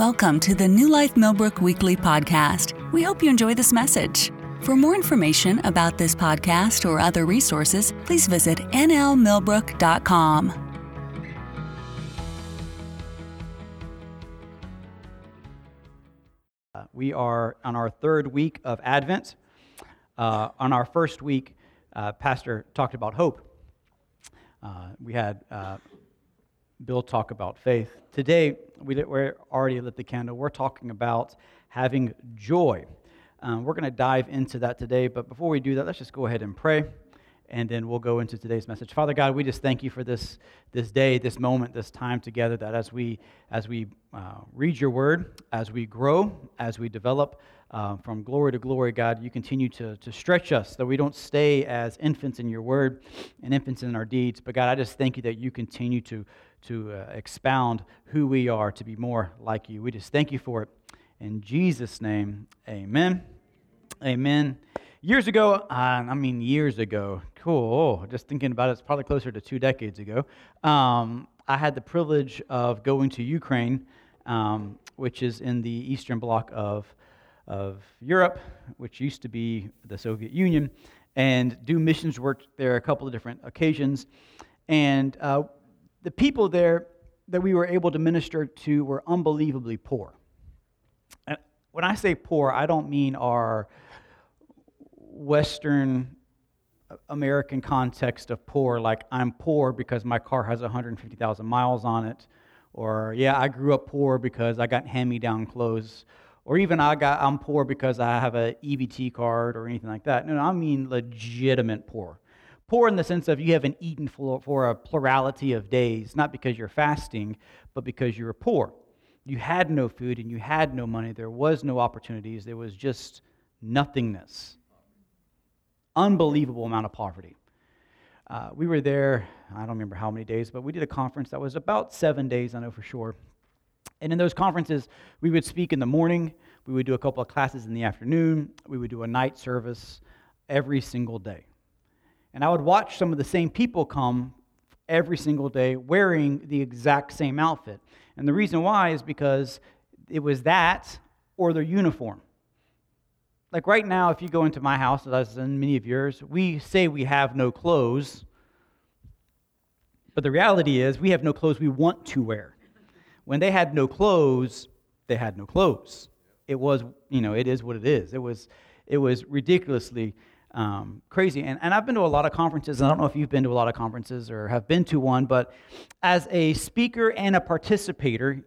Welcome to the New Life Millbrook Weekly Podcast. We hope you enjoy this message. For more information about this podcast or other resources, please visit nlmillbrook.com. Uh, we are on our third week of Advent. Uh, on our first week, uh, Pastor talked about hope. Uh, we had uh, Bill talk about faith. Today, we we're already lit the candle. We're talking about having joy. Um, we're going to dive into that today, but before we do that, let's just go ahead and pray, and then we'll go into today's message. Father God, we just thank you for this, this day, this moment, this time together. That as we as we uh, read your word, as we grow, as we develop uh, from glory to glory, God, you continue to, to stretch us, that we don't stay as infants in your word and infants in our deeds. But God, I just thank you that you continue to to uh, expound who we are to be more like you. We just thank you for it. In Jesus' name, amen. Amen. Years ago, uh, I mean, years ago, cool, just thinking about it, it's probably closer to two decades ago, um, I had the privilege of going to Ukraine, um, which is in the eastern bloc of, of Europe, which used to be the Soviet Union, and do missions work there a couple of different occasions. And uh, the people there that we were able to minister to were unbelievably poor. And when I say poor, I don't mean our Western American context of poor, like I'm poor because my car has 150,000 miles on it, or yeah, I grew up poor because I got hand-me-down clothes, or even I got I'm poor because I have a EBT card or anything like that. No, no, I mean legitimate poor. Poor in the sense of you haven't eaten for, a plurality of days, not because you're fasting, but because you were poor. You had no food and you had no money. There was no opportunities. There was just nothingness. Unbelievable amount of poverty. Uh, we were there, I don't remember how many days, but we did a conference that was about seven days, I know for sure. And in those conferences, we would speak in the morning, we would do a couple of classes in the afternoon, we would do a night service every single day. And I would watch some of the same people come every single day wearing the exact same outfit. And the reason why is because it was that or their uniform. Like right now, if you go into my house, as in many of yours, we say we have no clothes. But the reality is, we have no clothes we want to wear. When they had no clothes, they had no clothes. It was, you know, it is what it is. It was, it was ridiculously um, crazy. And, and I've been to a lot of conferences, and I don't know if you've been to a lot of conferences or have been to one, but as a speaker and a participator,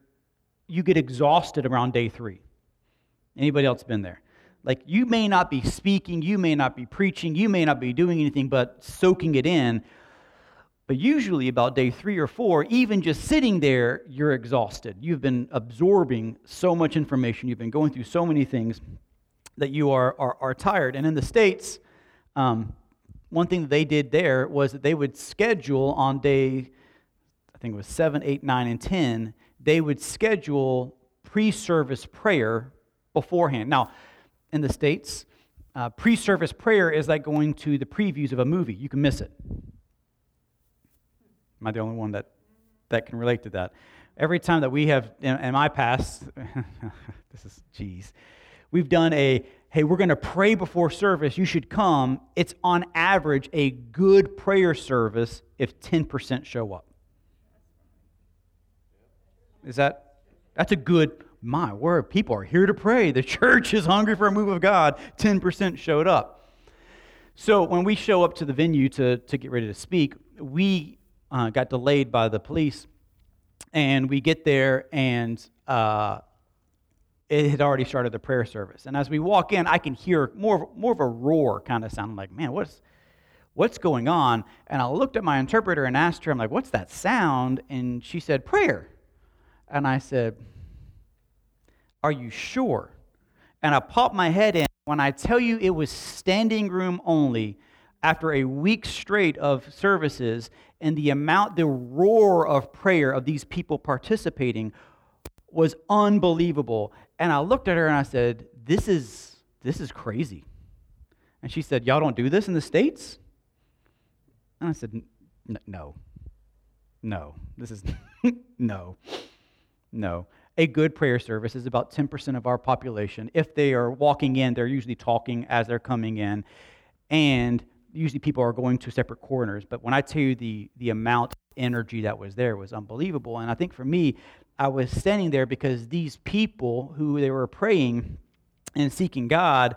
you get exhausted around day three. Anybody else been there? Like you may not be speaking, you may not be preaching, you may not be doing anything but soaking it in. But usually, about day three or four, even just sitting there, you're exhausted. You've been absorbing so much information, you've been going through so many things that you are, are, are tired. And in the States, um, one thing that they did there was that they would schedule on day, I think it was seven, eight, nine, and 10, they would schedule pre service prayer beforehand. Now, in the States, uh, pre service prayer is like going to the previews of a movie. You can miss it. Am I the only one that, that can relate to that? Every time that we have, in, in my past, this is, geez, we've done a hey, we're going to pray before service, you should come, it's on average a good prayer service if 10% show up. Is that, that's a good, my word, people are here to pray. The church is hungry for a move of God. 10% showed up. So when we show up to the venue to, to get ready to speak, we uh, got delayed by the police. And we get there, and uh, it had already started the prayer service. And as we walk in, I can hear more, more of a roar kind of sound I'm like, man, what's, what's going on? And I looked at my interpreter and asked her, I'm like, what's that sound? And she said, prayer. And I said, are you sure? And I popped my head in. When I tell you it was standing room only, after a week straight of services, and the amount, the roar of prayer of these people participating was unbelievable. And I looked at her and I said, This is, this is crazy. And she said, Y'all don't do this in the States? And I said, No. No. This is, no. No. a good prayer service is about 10% of our population. If they are walking in, they're usually talking as they're coming in. And usually people are going to separate corners. But when I tell you the, the amount of energy that was there was unbelievable. And I think for me, I was standing there because these people who they were praying and seeking God,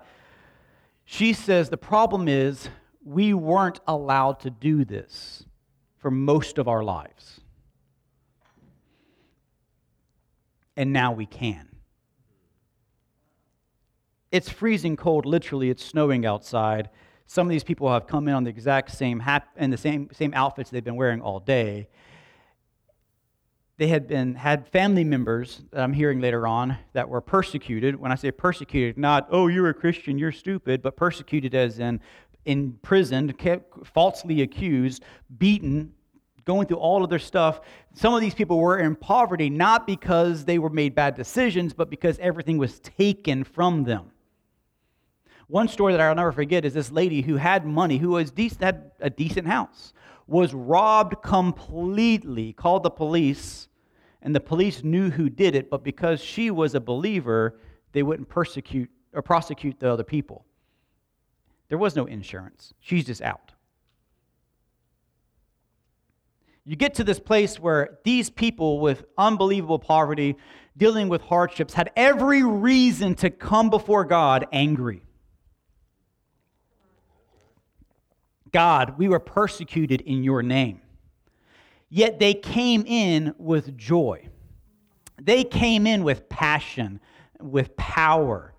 she says the problem is we weren't allowed to do this for most of our lives. And now we can. It's freezing cold, literally, it's snowing outside. Some of these people have come in on the exact same hap- in the same, same outfits they've been wearing all day. They had been had family members that I'm hearing later on that were persecuted. When I say persecuted, not oh you're a Christian, you're stupid, but persecuted as in imprisoned, kept, falsely accused, beaten, going through all of their stuff. Some of these people were in poverty not because they were made bad decisions, but because everything was taken from them. One story that I'll never forget is this lady who had money, who was had a decent house, was robbed completely, called the police, and the police knew who did it, but because she was a believer, they wouldn't persecute or prosecute the other people. There was no insurance. She's just out. You get to this place where these people with unbelievable poverty, dealing with hardships, had every reason to come before God angry. God, we were persecuted in your name. Yet they came in with joy. They came in with passion, with power.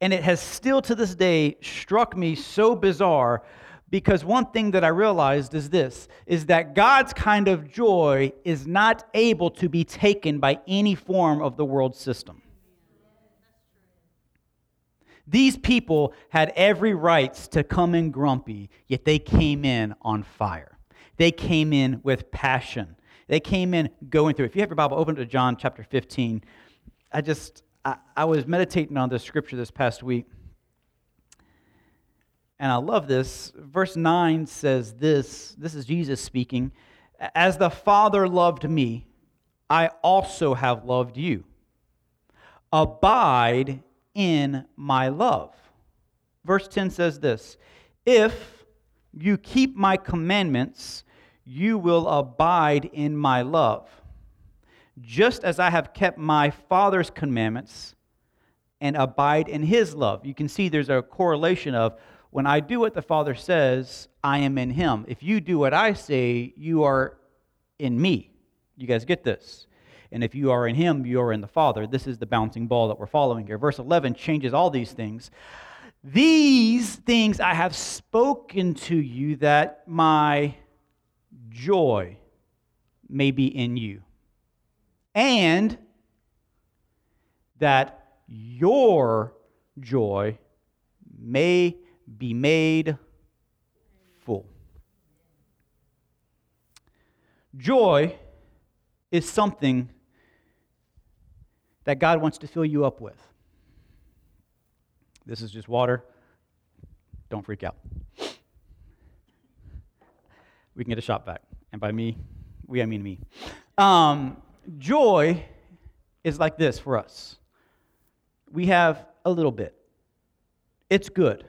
And it has still to this day struck me so bizarre because one thing that I realized is this is that God's kind of joy is not able to be taken by any form of the world system. These people had every right to come in grumpy, yet they came in on fire. They came in with passion. They came in going through. If you have your Bible, open to John chapter 15. I just, I, I was meditating on this scripture this past week. And I love this. Verse 9 says this this is Jesus speaking. As the Father loved me, I also have loved you. Abide in my love. Verse 10 says this If you keep my commandments, you will abide in my love, just as I have kept my Father's commandments and abide in his love. You can see there's a correlation of when I do what the Father says, I am in him. If you do what I say, you are in me. You guys get this? And if you are in him, you are in the Father. This is the bouncing ball that we're following here. Verse 11 changes all these things. These things I have spoken to you that my joy may be in you, and that your joy may be made full. Joy is something that God wants to fill you up with. This is just water. Don't freak out. We can get a shot back. And by me, we, I mean me. Um, joy is like this for us we have a little bit, it's good.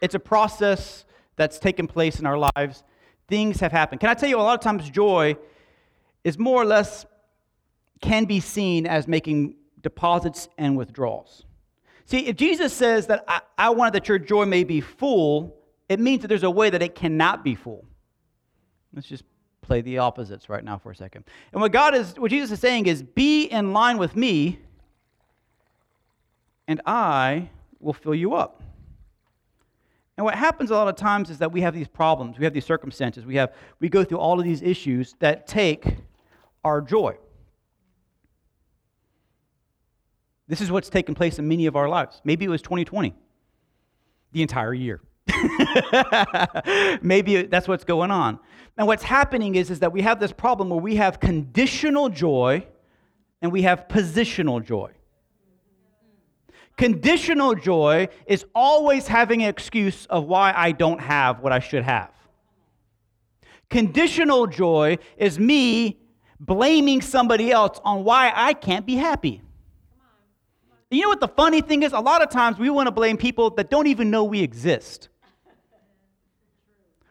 It's a process that's taken place in our lives. Things have happened. Can I tell you, a lot of times joy is more or less can be seen as making deposits and withdrawals. See, if Jesus says that I, I wanted that your joy may be full, it means that there's a way that it cannot be full. Let's just play the opposites right now for a second. And what God is, what Jesus is saying is, be in line with me, and I will fill you up. And what happens a lot of times is that we have these problems, we have these circumstances, we have we go through all of these issues that take our joy. This is what's taken place in many of our lives. Maybe it was 2020, the entire year. Maybe that's what's going on. And what's happening is, is that we have this problem where we have conditional joy and we have positional joy. Conditional joy is always having an excuse of why I don't have what I should have. Conditional joy is me blaming somebody else on why I can't be happy. You know what the funny thing is? A lot of times we want to blame people that don't even know we exist.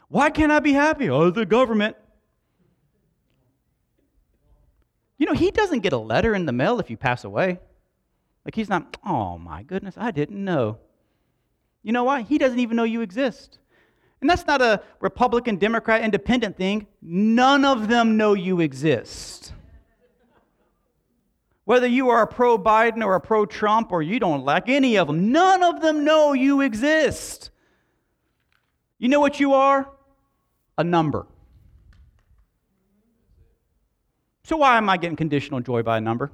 Why can't I be happy? Oh, the government. You know, he doesn't get a letter in the mail if you pass away. Like, he's not, oh my goodness, I didn't know. You know why? He doesn't even know you exist. And that's not a Republican, Democrat, independent thing. None of them know you exist. Whether you are a pro Biden or a pro Trump or you don't like any of them, none of them know you exist. You know what you are? A number. So, why am I getting conditional joy by a number?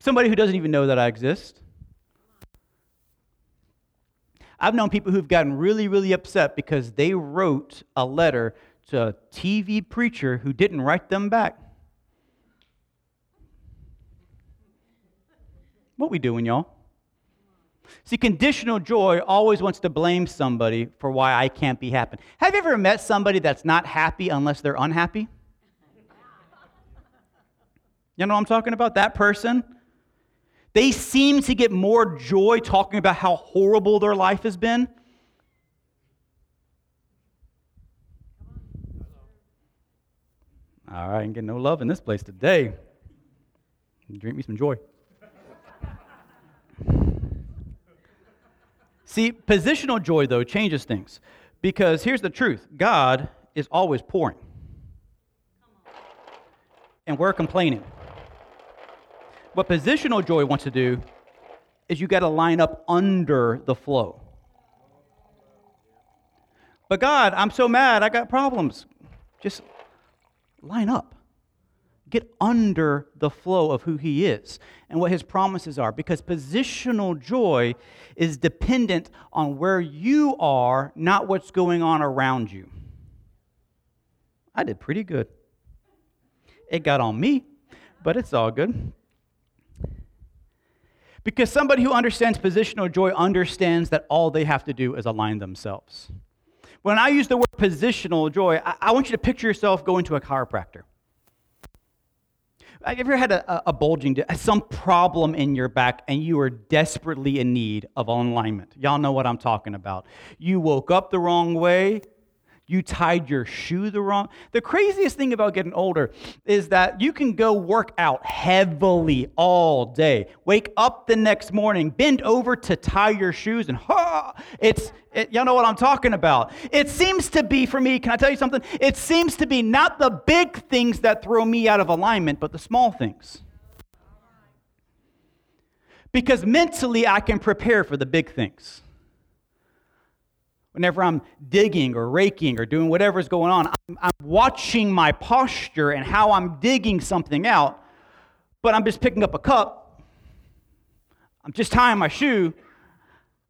Somebody who doesn't even know that I exist. I've known people who've gotten really, really upset because they wrote a letter to a TV preacher who didn't write them back. What we doing, y'all? See, conditional joy always wants to blame somebody for why I can't be happy. Have you ever met somebody that's not happy unless they're unhappy? You know what I'm talking about? That person they seem to get more joy talking about how horrible their life has been. All right, I ain't getting no love in this place today. Drink me some joy. See, positional joy, though, changes things. Because here's the truth God is always pouring, and we're complaining. What positional joy wants to do is you got to line up under the flow. But God, I'm so mad, I got problems. Just line up. Get under the flow of who He is and what His promises are. Because positional joy is dependent on where you are, not what's going on around you. I did pretty good. It got on me, but it's all good. Because somebody who understands positional joy understands that all they have to do is align themselves. When I use the word positional joy, I, I want you to picture yourself going to a chiropractor. Have you ever had a, a bulging, some problem in your back, and you are desperately in need of alignment? Y'all know what I'm talking about. You woke up the wrong way, you tied your shoe the wrong. The craziest thing about getting older is that you can go work out heavily all day. Wake up the next morning, bend over to tie your shoes, and ha! It's it, y'all know what I'm talking about. It seems to be for me. Can I tell you something? It seems to be not the big things that throw me out of alignment, but the small things. Because mentally, I can prepare for the big things. Whenever I'm digging or raking or doing whatever's going on, I'm, I'm, watching my posture and how I'm digging something out, but I'm just picking up a cup. I'm just tying my shoe.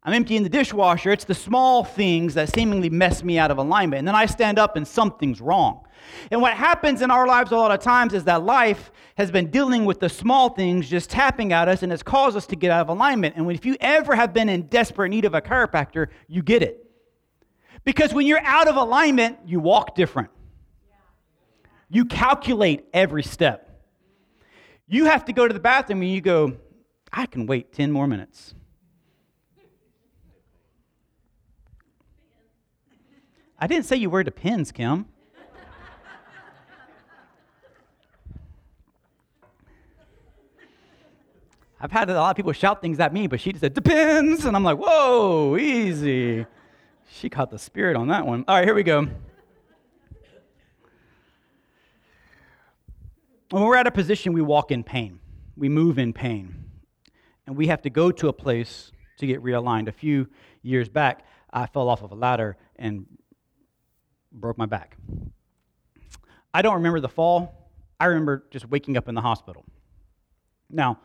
I'm emptying the dishwasher. It's the small things that seemingly mess me out of alignment. And then I stand up and something's wrong. And what happens in our lives a lot of times is that life has been dealing with the small things just tapping at us and has caused us to get out of alignment. And if you ever have been in desperate need of a chiropractor, you get it. Because when you're out of alignment, you walk different. You calculate every step. You have to go to the bathroom and you go, I can wait 10 more minutes. I didn't say you wear depends, Kim. I've had a lot of people shout things at me, but she just said, depends. And I'm like, whoa, easy. She caught the spirit on that one. All right, here we go. When we're at a position, we walk in pain, we move in pain, and we have to go to a place to get realigned. A few years back, I fell off of a ladder and broke my back. I don't remember the fall. I remember just waking up in the hospital. Now,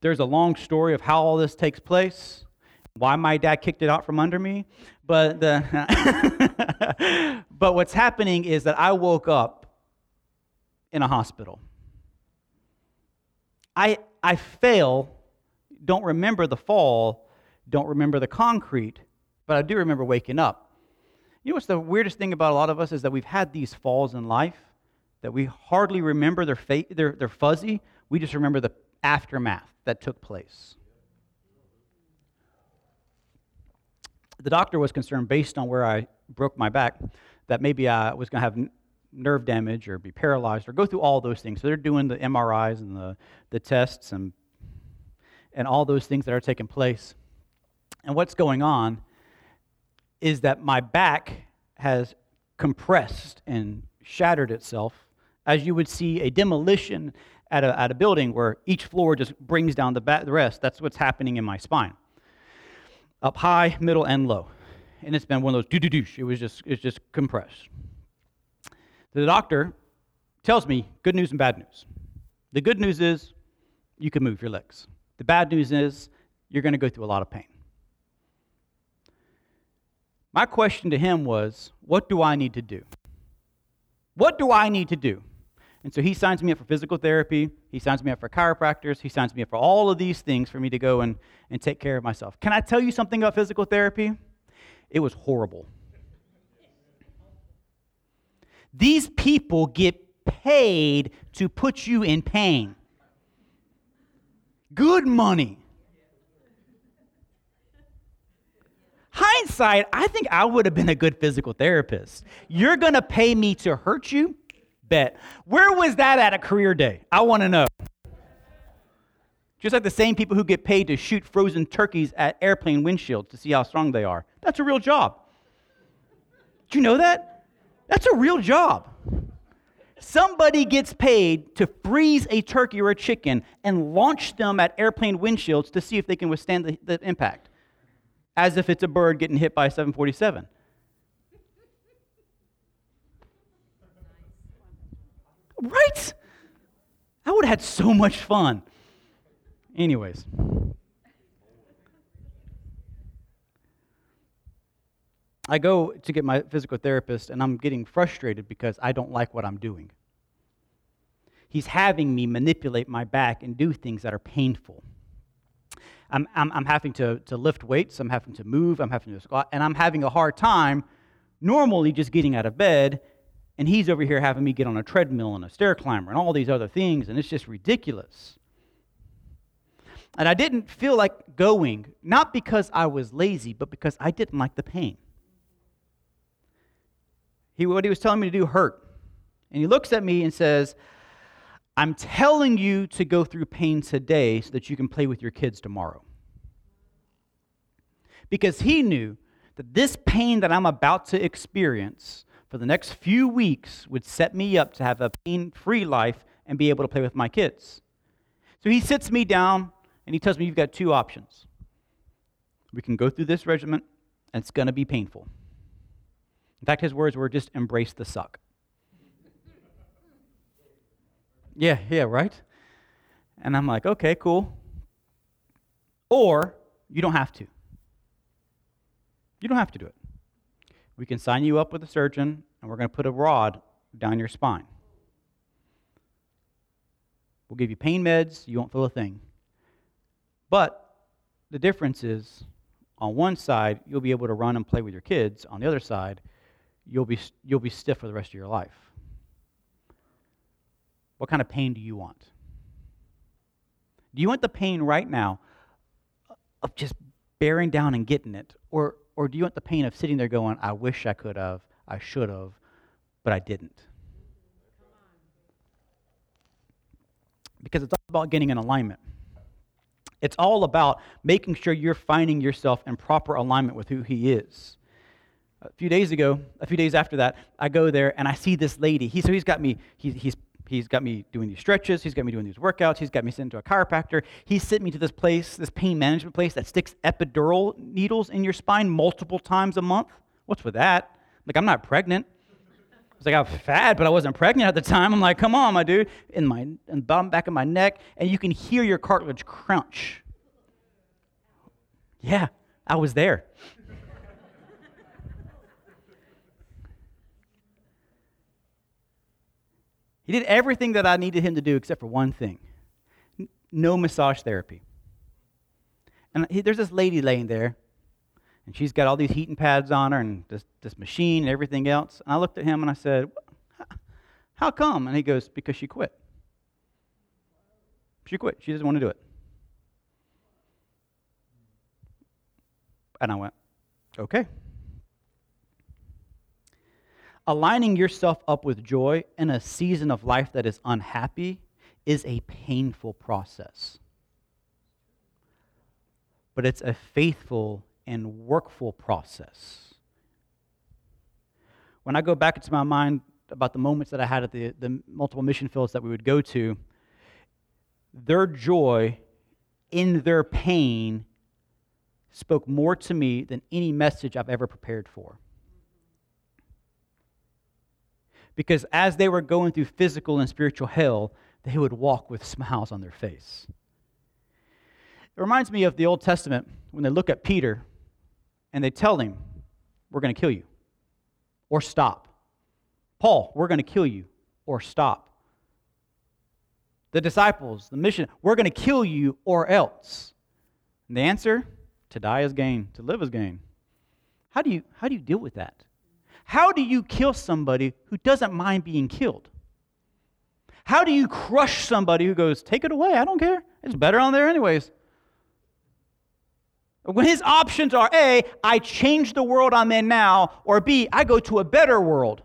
there's a long story of how all this takes place why my dad kicked it out from under me. But, the but what's happening is that I woke up in a hospital. I, I fail, don't remember the fall, don't remember the concrete, but I do remember waking up. You know what's the weirdest thing about a lot of us is that we've had these falls in life, that we hardly remember, they're, fa- they're, they're fuzzy. We just remember the aftermath that took place. The doctor was concerned, based on where I broke my back, that maybe I was going to have n- nerve damage or be paralyzed or go through all those things. So they're doing the MRIs and the, the tests and, and all those things that are taking place. And what's going on is that my back has compressed and shattered itself, as you would see a demolition at a, at a building where each floor just brings down the, back, the rest. That's what's happening in my spine up high, middle, and low. And it's been one of those doo doo doosh. It was just it's just compressed. The doctor tells me good news and bad news. The good news is you can move your legs. The bad news is you're going to go through a lot of pain. My question to him was, what do I need to do? What do I need to do? And so he signs me up for physical therapy. He signs me up for chiropractors. He signs me up for all of these things for me to go and, and take care of myself. Can I tell you something about physical therapy? It was horrible. These people get paid to put you in pain. Good money. Hindsight, I think I would have been a good physical therapist. You're going to pay me to hurt you? Bet. Where was that at a career day? I want to know. Just like the same people who get paid to shoot frozen turkeys at airplane windshields to see how strong they are. That's a real job. Do you know that? That's a real job. Somebody gets paid to freeze a turkey or a chicken and launch them at airplane windshields to see if they can withstand the, the impact, as if it's a bird getting hit by a 747. Right? I would have had so much fun. Anyways. I go to get my physical therapist and I'm getting frustrated because I don't like what I'm doing. He's having me manipulate my back and do things that are painful. I'm, I'm, I'm having to, to lift weights, I'm having to move, I'm having to squat, and I'm having a hard time normally just getting out of bed and he's over here having me get on a treadmill and a stair climber and all these other things, and it's just ridiculous. And I didn't feel like going, not because I was lazy, but because I didn't like the pain. He, what he was telling me to do hurt. And he looks at me and says, I'm telling you to go through pain today so that you can play with your kids tomorrow. Because he knew that this pain that I'm about to experience for the next few weeks would set me up to have a pain free life and be able to play with my kids. So he sits me down and he tells me, You've got two options. We can go through this regiment, and it's going to be painful. In fact, his words were just embrace the suck. yeah, yeah, right? And I'm like, okay, cool. Or you don't have to. You don't have to do it. We can sign you up with a surgeon, and we're going to put a rod down your spine. We'll give you pain meds, you won't feel a thing. But the difference is on one side, you'll be able to run and play with your kids. On the other side, you'll be, you'll be stiff for the rest of your life. What kind of pain do you want? Do you want the pain right now of just bearing down and getting it? Or or do you want the pain of sitting there going, I wish I could have, I should have, but I didn't? Because it's all about getting in alignment. It's all about making sure you're finding yourself in proper alignment with who He is. A few days ago, a few days after that, I go there and I see this lady. He, so he's got me, he, he's He's got me doing these stretches. He's got me doing these workouts. He's got me sent to a chiropractor. He sent me to this place, this pain management place that sticks epidural needles in your spine multiple times a month. What's with that? Like, I'm not pregnant. I was like, I'm fat, but I wasn't pregnant at the time. I'm like, come on, my dude. In my in the bottom back of my neck, and you can hear your cartilage crunch. Yeah, I was there. He did everything that I needed him to do except for one thing no massage therapy. And he, there's this lady laying there, and she's got all these heating pads on her and this, this machine and everything else. And I looked at him and I said, How come? And he goes, Because she quit. She quit. She doesn't want to do it. And I went, Okay. Aligning yourself up with joy in a season of life that is unhappy is a painful process. But it's a faithful and workful process. When I go back into my mind about the moments that I had at the, the multiple mission fields that we would go to, their joy in their pain spoke more to me than any message I've ever prepared for. Because as they were going through physical and spiritual hell, they would walk with smiles on their face. It reminds me of the Old Testament when they look at Peter and they tell him, We're going to kill you, or stop. Paul, we're going to kill you, or stop. The disciples, the mission, we're going to kill you, or else. And the answer to die is gain, to live is gain. How do you, how do you deal with that? How do you kill somebody who doesn't mind being killed? How do you crush somebody who goes, Take it away, I don't care. It's better on there, anyways. When his options are A, I change the world I'm in now, or B, I go to a better world.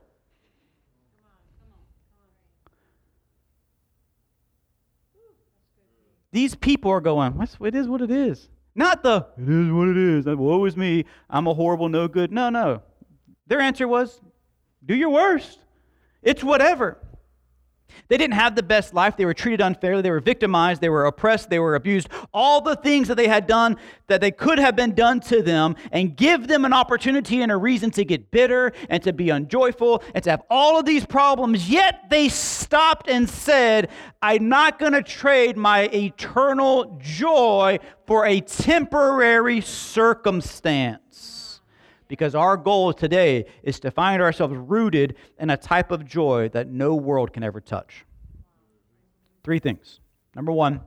These people are going, it is what it is. Not the, it is what it is. Woe is me. I'm a horrible, no good. No, no. Their answer was, do your worst. It's whatever. They didn't have the best life. They were treated unfairly. They were victimized. They were oppressed. They were abused. All the things that they had done that they could have been done to them and give them an opportunity and a reason to get bitter and to be unjoyful and to have all of these problems. Yet they stopped and said, I'm not going to trade my eternal joy for a temporary circumstance because our goal today is to find ourselves rooted in a type of joy that no world can ever touch. Three things. Number one,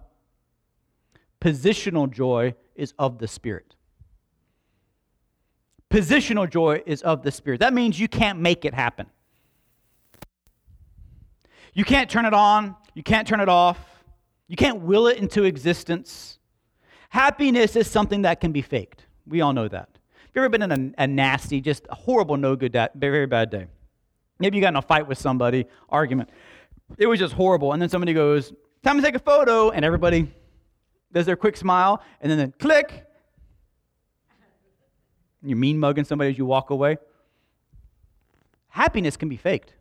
positional joy is of the Spirit. Positional joy is of the Spirit. That means you can't make it happen. You can't turn it on, you can't turn it off, you can't will it into existence. Happiness is something that can be faked. We all know that you ever been in a, a nasty, just horrible, no good, very bad day? Maybe you got in a fight with somebody, argument. It was just horrible. And then somebody goes, Time to take a photo. And everybody does their quick smile. And then, then click. You're mean mugging somebody as you walk away. Happiness can be faked.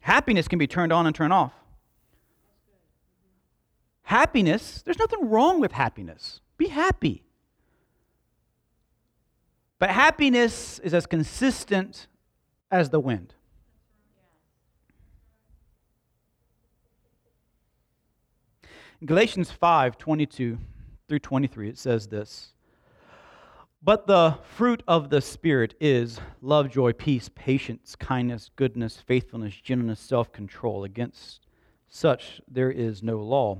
Happiness can be turned on and turned off. Happiness, there's nothing wrong with happiness. Be happy. But happiness is as consistent as the wind. In Galatians 5 22 through 23, it says this But the fruit of the Spirit is love, joy, peace, patience, kindness, goodness, faithfulness, gentleness, self control. Against such there is no law.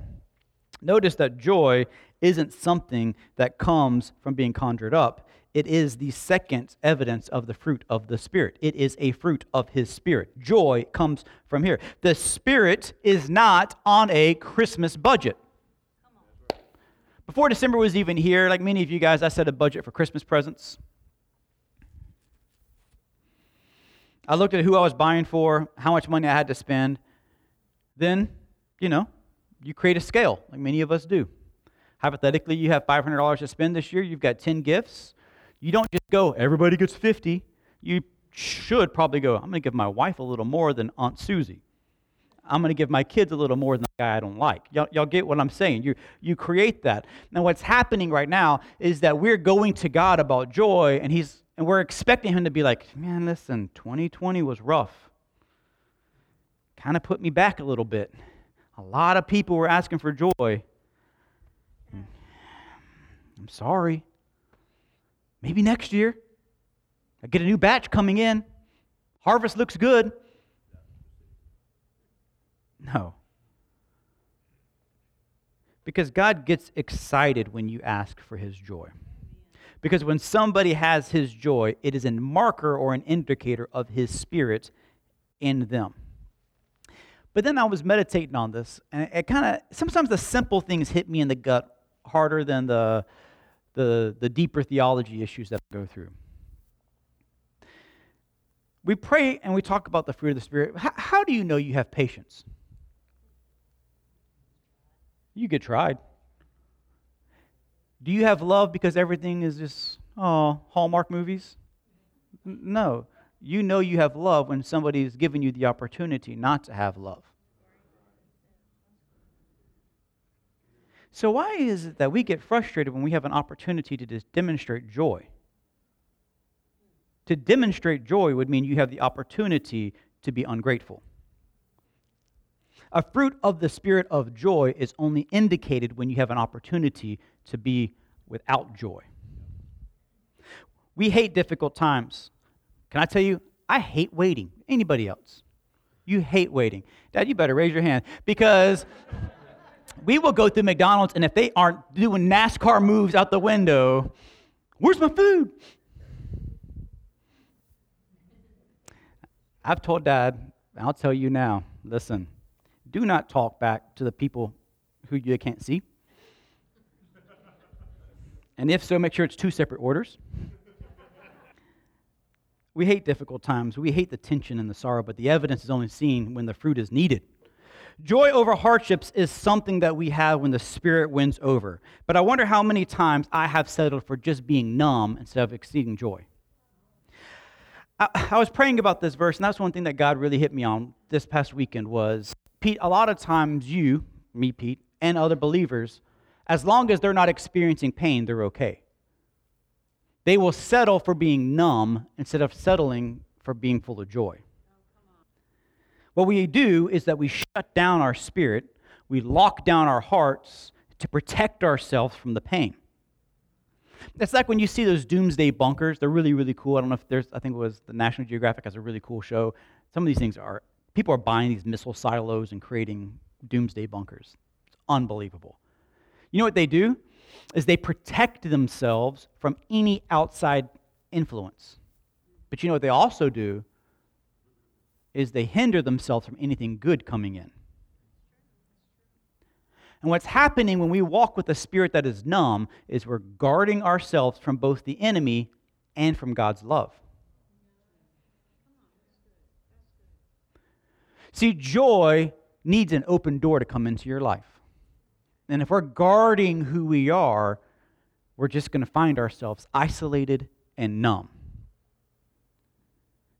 Notice that joy isn't something that comes from being conjured up. It is the second evidence of the fruit of the Spirit. It is a fruit of His Spirit. Joy comes from here. The Spirit is not on a Christmas budget. Before December was even here, like many of you guys, I set a budget for Christmas presents. I looked at who I was buying for, how much money I had to spend. Then, you know, you create a scale, like many of us do. Hypothetically, you have $500 to spend this year, you've got 10 gifts. You don't just go, everybody gets 50. You should probably go, I'm going to give my wife a little more than Aunt Susie. I'm going to give my kids a little more than the guy I don't like. Y'all, y'all get what I'm saying? You, you create that. Now, what's happening right now is that we're going to God about joy, and, he's, and we're expecting Him to be like, man, listen, 2020 was rough. Kind of put me back a little bit. A lot of people were asking for joy. I'm sorry. Maybe next year. I get a new batch coming in. Harvest looks good. No. Because God gets excited when you ask for his joy. Because when somebody has his joy, it is a marker or an indicator of his spirit in them. But then I was meditating on this, and it, kind of sometimes the simple things hit me in the gut harder than the, the, the deeper theology issues that go through. We pray and we talk about the fruit of the Spirit. How, how do you know you have patience? You get tried. Do you have love because everything is just, oh, Hallmark movies? No. You know you have love when somebody is giving you the opportunity not to have love. So, why is it that we get frustrated when we have an opportunity to just demonstrate joy? To demonstrate joy would mean you have the opportunity to be ungrateful. A fruit of the spirit of joy is only indicated when you have an opportunity to be without joy. We hate difficult times. Can I tell you, I hate waiting. Anybody else? You hate waiting. Dad, you better raise your hand because we will go through McDonald's and if they aren't doing NASCAR moves out the window, where's my food? I've told Dad, I'll tell you now, listen, do not talk back to the people who you can't see. And if so, make sure it's two separate orders. we hate difficult times. We hate the tension and the sorrow, but the evidence is only seen when the fruit is needed. Joy over hardships is something that we have when the Spirit wins over. But I wonder how many times I have settled for just being numb instead of exceeding joy. I, I was praying about this verse, and that's one thing that God really hit me on this past weekend was Pete, a lot of times you, me, Pete, and other believers, as long as they're not experiencing pain, they're okay. They will settle for being numb instead of settling for being full of joy. What we do is that we shut down our spirit, we lock down our hearts to protect ourselves from the pain. It's like when you see those doomsday bunkers. They're really, really cool. I don't know if there's, I think it was the National Geographic has a really cool show. Some of these things are people are buying these missile silos and creating doomsday bunkers. It's unbelievable. You know what they do? Is they protect themselves from any outside influence. But you know what they also do? Is they hinder themselves from anything good coming in. And what's happening when we walk with a spirit that is numb is we're guarding ourselves from both the enemy and from God's love. See, joy needs an open door to come into your life. And if we're guarding who we are, we're just going to find ourselves isolated and numb.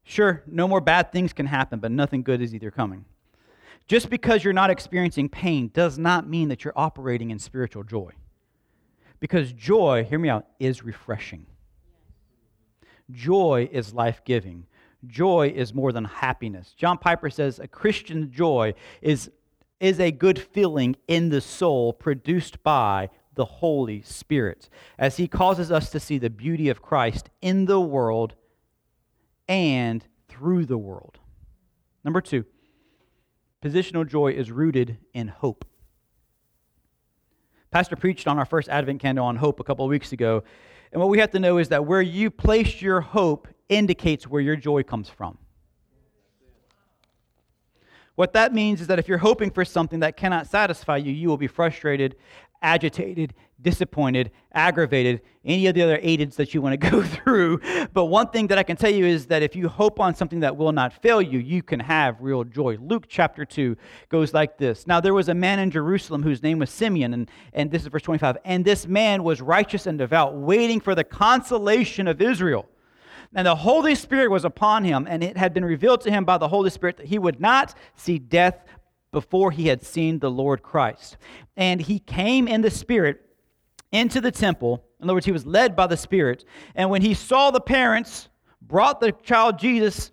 Sure, no more bad things can happen, but nothing good is either coming. Just because you're not experiencing pain does not mean that you're operating in spiritual joy. Because joy, hear me out, is refreshing. Joy is life giving. Joy is more than happiness. John Piper says a Christian joy is, is a good feeling in the soul produced by the Holy Spirit as he causes us to see the beauty of Christ in the world and through the world. Number two, positional joy is rooted in hope. Pastor preached on our first Advent candle on hope a couple of weeks ago. And what we have to know is that where you place your hope indicates where your joy comes from. What that means is that if you're hoping for something that cannot satisfy you, you will be frustrated, agitated, disappointed, aggravated, any of the other aids that you want to go through. But one thing that I can tell you is that if you hope on something that will not fail you, you can have real joy. Luke chapter 2 goes like this Now there was a man in Jerusalem whose name was Simeon, and, and this is verse 25. And this man was righteous and devout, waiting for the consolation of Israel. And the Holy Spirit was upon him, and it had been revealed to him by the Holy Spirit that he would not see death before he had seen the Lord Christ. And he came in the Spirit into the temple. In other words, he was led by the Spirit. And when he saw the parents brought the child Jesus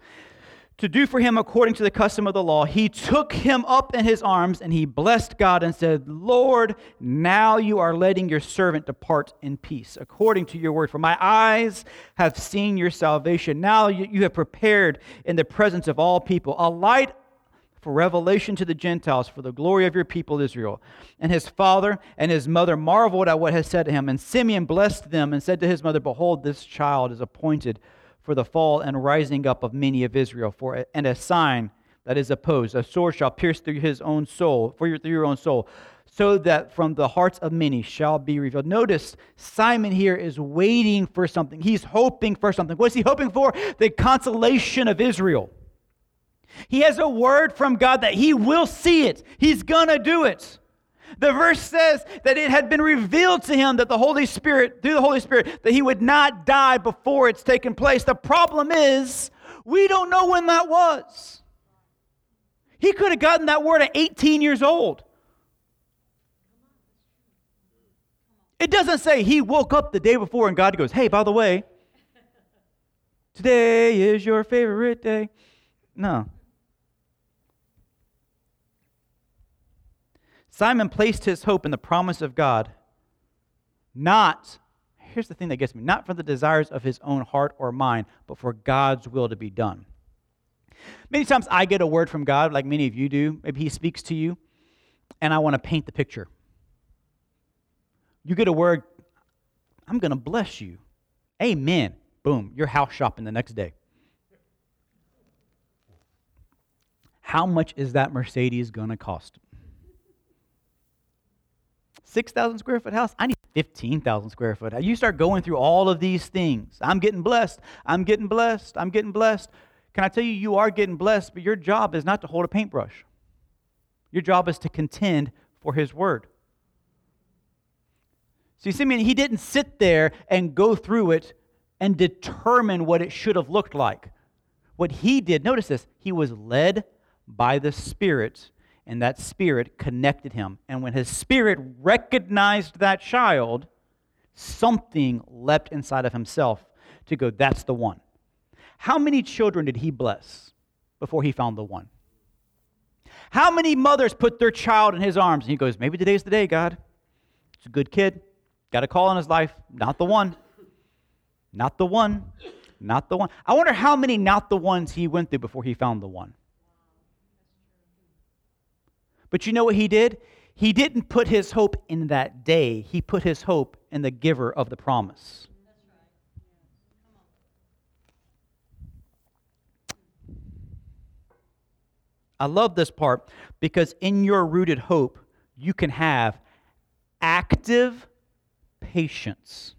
to do for him according to the custom of the law, he took him up in his arms and he blessed God and said, Lord, now you are letting your servant depart in peace, according to your word. For my eyes have seen your salvation. Now you, have prepared in the presence of all people a light for revelation to the Gentiles, for the glory of your people Israel. And his father and his mother marveled at what had said to him. And Simeon blessed them and said to his mother, Behold, this child is appointed for the fall and rising up of many of Israel, for and a sign that is opposed. A sword shall pierce through his own soul, for your, through your own soul, so that from the hearts of many shall be revealed. Notice Simon here is waiting for something. He's hoping for something. What is he hoping for? The consolation of Israel. He has a word from God that he will see it. He's going to do it. The verse says that it had been revealed to him that the Holy Spirit, through the Holy Spirit, that he would not die before it's taken place. The problem is, we don't know when that was. He could have gotten that word at 18 years old. It doesn't say he woke up the day before and God goes, hey, by the way, today is your favorite day. No. Simon placed his hope in the promise of God, not, here's the thing that gets me, not for the desires of his own heart or mind, but for God's will to be done. Many times I get a word from God, like many of you do. Maybe He speaks to you, and I want to paint the picture. You get a word, I'm going to bless you. Amen. Boom, you're house shopping the next day. How much is that Mercedes going to cost? 6,000 square foot house. I need 15,000 square foot. You start going through all of these things. I'm getting blessed. I'm getting blessed. I'm getting blessed. Can I tell you, you are getting blessed, but your job is not to hold a paintbrush. Your job is to contend for His word. So you see, Simeon, he didn't sit there and go through it and determine what it should have looked like. What he did, notice this, he was led by the Spirit and that spirit connected him. And when his spirit recognized that child, something leapt inside of himself to go, That's the one. How many children did he bless before he found the one? How many mothers put their child in his arms and he goes, Maybe today's the day, God. It's a good kid. Got a call in his life. Not the one. Not the one. Not the one. I wonder how many not the ones he went through before he found the one. But you know what he did? He didn't put his hope in that day, he put his hope in the giver of the promise. I love this part because in your rooted hope, you can have active patience.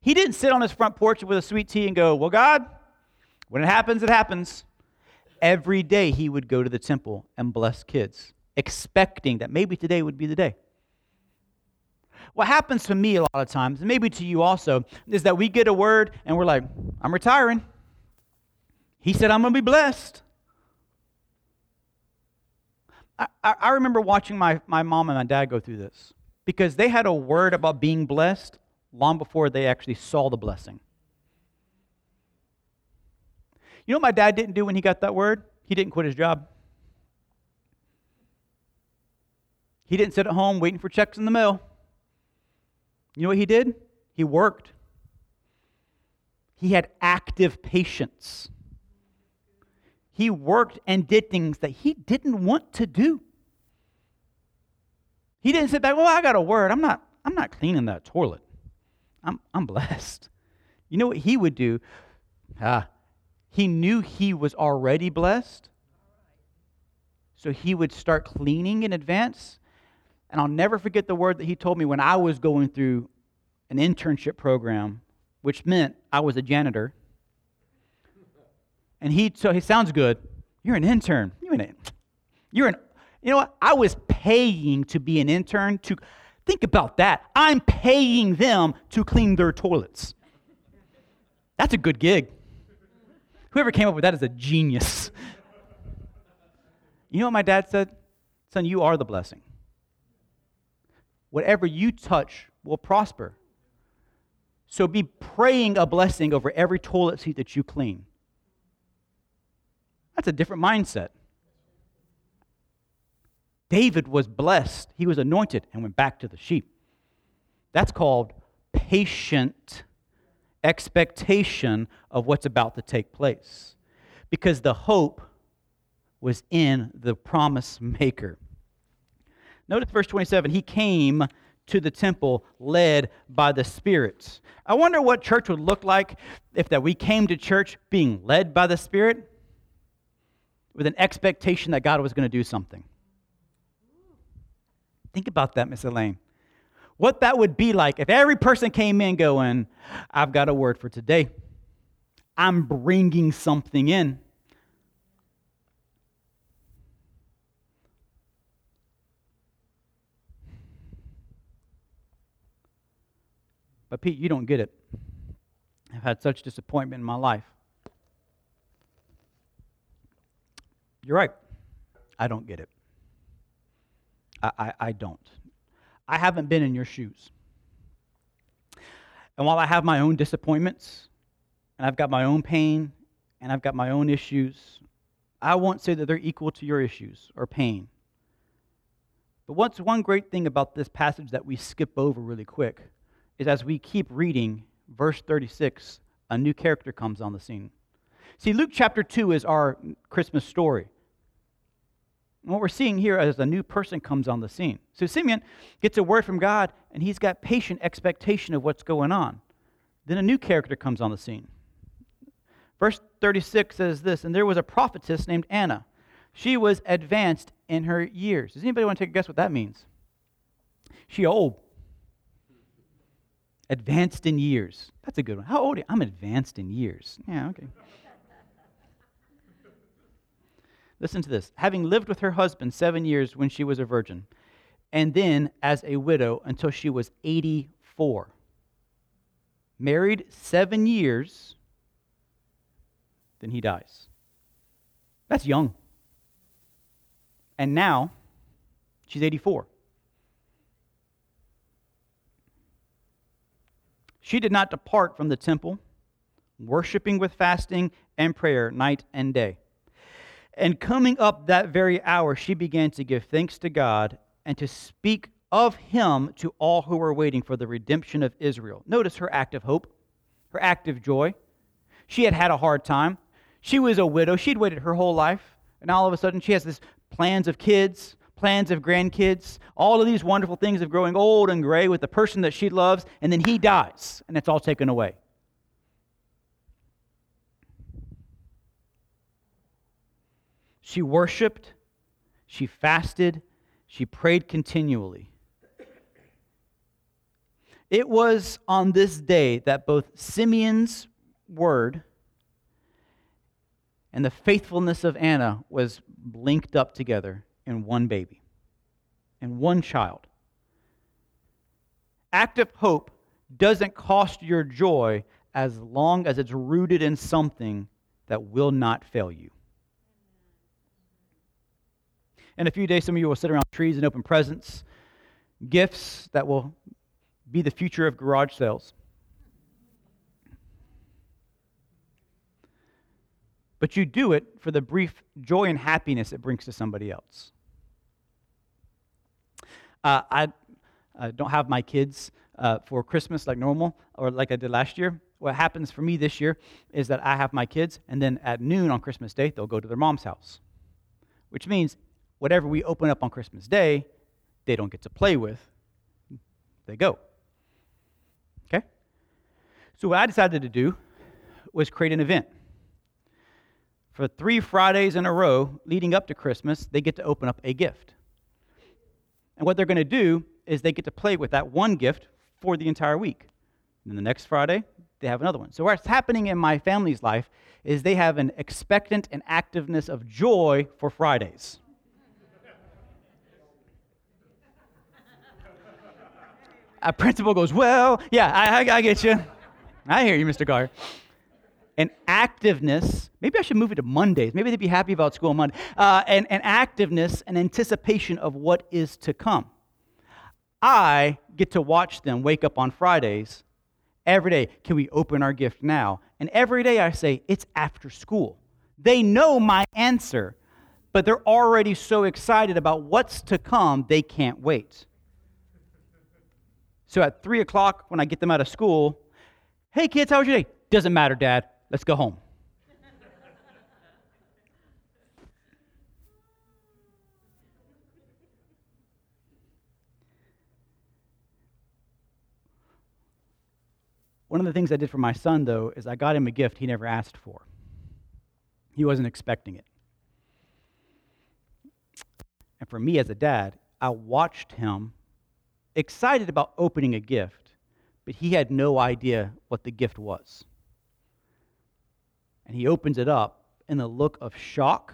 He didn't sit on his front porch with a sweet tea and go, Well, God, when it happens, it happens. Every day he would go to the temple and bless kids, expecting that maybe today would be the day. What happens to me a lot of times, and maybe to you also, is that we get a word and we're like, I'm retiring. He said, I'm going to be blessed. I, I, remember watching my, my mom and my dad go through this because they had a word about being blessed long before they actually saw the blessing. You know what my dad didn't do when he got that word? He didn't quit his job. He didn't sit at home waiting for checks in the mail. You know what he did? He worked. He had active patience. He worked and did things that he didn't want to do. He didn't sit back, well, I got a word. I'm not, I'm not cleaning that toilet. I'm, I'm blessed. You know what he would do? Ah, he knew he was already blessed. So he would start cleaning in advance. And I'll never forget the word that he told me when I was going through an internship program, which meant I was a janitor. And he so he sounds good. You're an intern. You're an you're an you know what? I was paying to be an intern to think about that. I'm paying them to clean their toilets. That's a good gig. Whoever came up with that is a genius. You know what my dad said? Son, you are the blessing. Whatever you touch will prosper. So be praying a blessing over every toilet seat that you clean. That's a different mindset. David was blessed. He was anointed and went back to the sheep. That's called patient expectation of what's about to take place. Because the hope was in the promise maker. Notice verse 27 He came to the temple led by the Spirit. I wonder what church would look like if that we came to church being led by the Spirit with an expectation that God was going to do something. Think about that, Miss Elaine. What that would be like if every person came in going, I've got a word for today. I'm bringing something in. But Pete, you don't get it. I've had such disappointment in my life. You're right. I don't get it. I, I, I, don't. I haven't been in your shoes. And while I have my own disappointments, and I've got my own pain, and I've got my own issues, I won't say that they're equal to your issues or pain. But what's one great thing about this passage that we skip over really quick is as we keep reading verse 36, a new character comes on the scene. See, Luke chapter 2 is our Christmas story. And what we're seeing here is a new person comes on the scene. So Simeon gets a word from God, and he's got patient expectation of what's going on. Then a new character comes on the scene. Verse 36 says this And there was a prophetess named Anna. She was advanced in her years. Does anybody want to take a guess what that means? She old. Advanced in years. That's a good one. How old are you? I'm advanced in years. Yeah, okay. Listen to this. Having lived with her husband seven years when she was a virgin, and then as a widow until she was 84. Married seven years, then he dies. That's young. And now she's 84. She did not depart from the temple, worshiping with fasting and prayer night and day. And coming up that very hour, she began to give thanks to God and to speak of him to all who were waiting for the redemption of Israel. Notice her act of hope, her act of joy. She had had a hard time. She was a widow. She'd waited her whole life. And all of a sudden, she has this plans of kids, plans of grandkids, all of these wonderful things of growing old and gray with the person that she loves, and then he dies, and it's all taken away. She worshiped, she fasted, she prayed continually. It was on this day that both Simeon's word and the faithfulness of Anna was linked up together in one baby, in one child. Active hope doesn't cost your joy as long as it's rooted in something that will not fail you. In a few days, some of you will sit around trees and open presents, gifts that will be the future of garage sales. But you do it for the brief joy and happiness it brings to somebody else. Uh, I, don't have my kids uh, for Christmas like normal or like I did last year. What happens for me this year is that I have my kids, and then at noon on Christmas Day, they'll go to their mom's house, which means whatever we open up on Christmas Day, they don't get to play with. They go. Okay? So, what I decided to do was create an event. For three Fridays in a row leading up to Christmas, they get to open up a gift. And what they're going to do is they get to play with that one gift for the entire week. And then the next Friday, they have another one. So, what's happening in my family's life is they have an expectant and activeness of joy for Fridays. A principal goes, Well, yeah, I, I, I get you. I hear you, Mr. Gar. And activeness, maybe I should move it to Mondays. Maybe they'd be happy about school on Monday. Uh, and, and activeness and anticipation of what is to come. I get to watch them wake up on Fridays every day. Can we open our gift now? And every day I say, It's after school. They know my answer, but they're already so excited about what's to come, they can't wait. So at three o'clock, when I get them out of school, hey kids, how was your day? Doesn't matter, Dad. Let's go home. One of the things I did for my son, though, is I got him a gift he never asked for. He wasn't expecting it. And for me as a dad, I watched him excited about opening a gift, but he had no idea what the gift was. And he opens it up, and the look of shock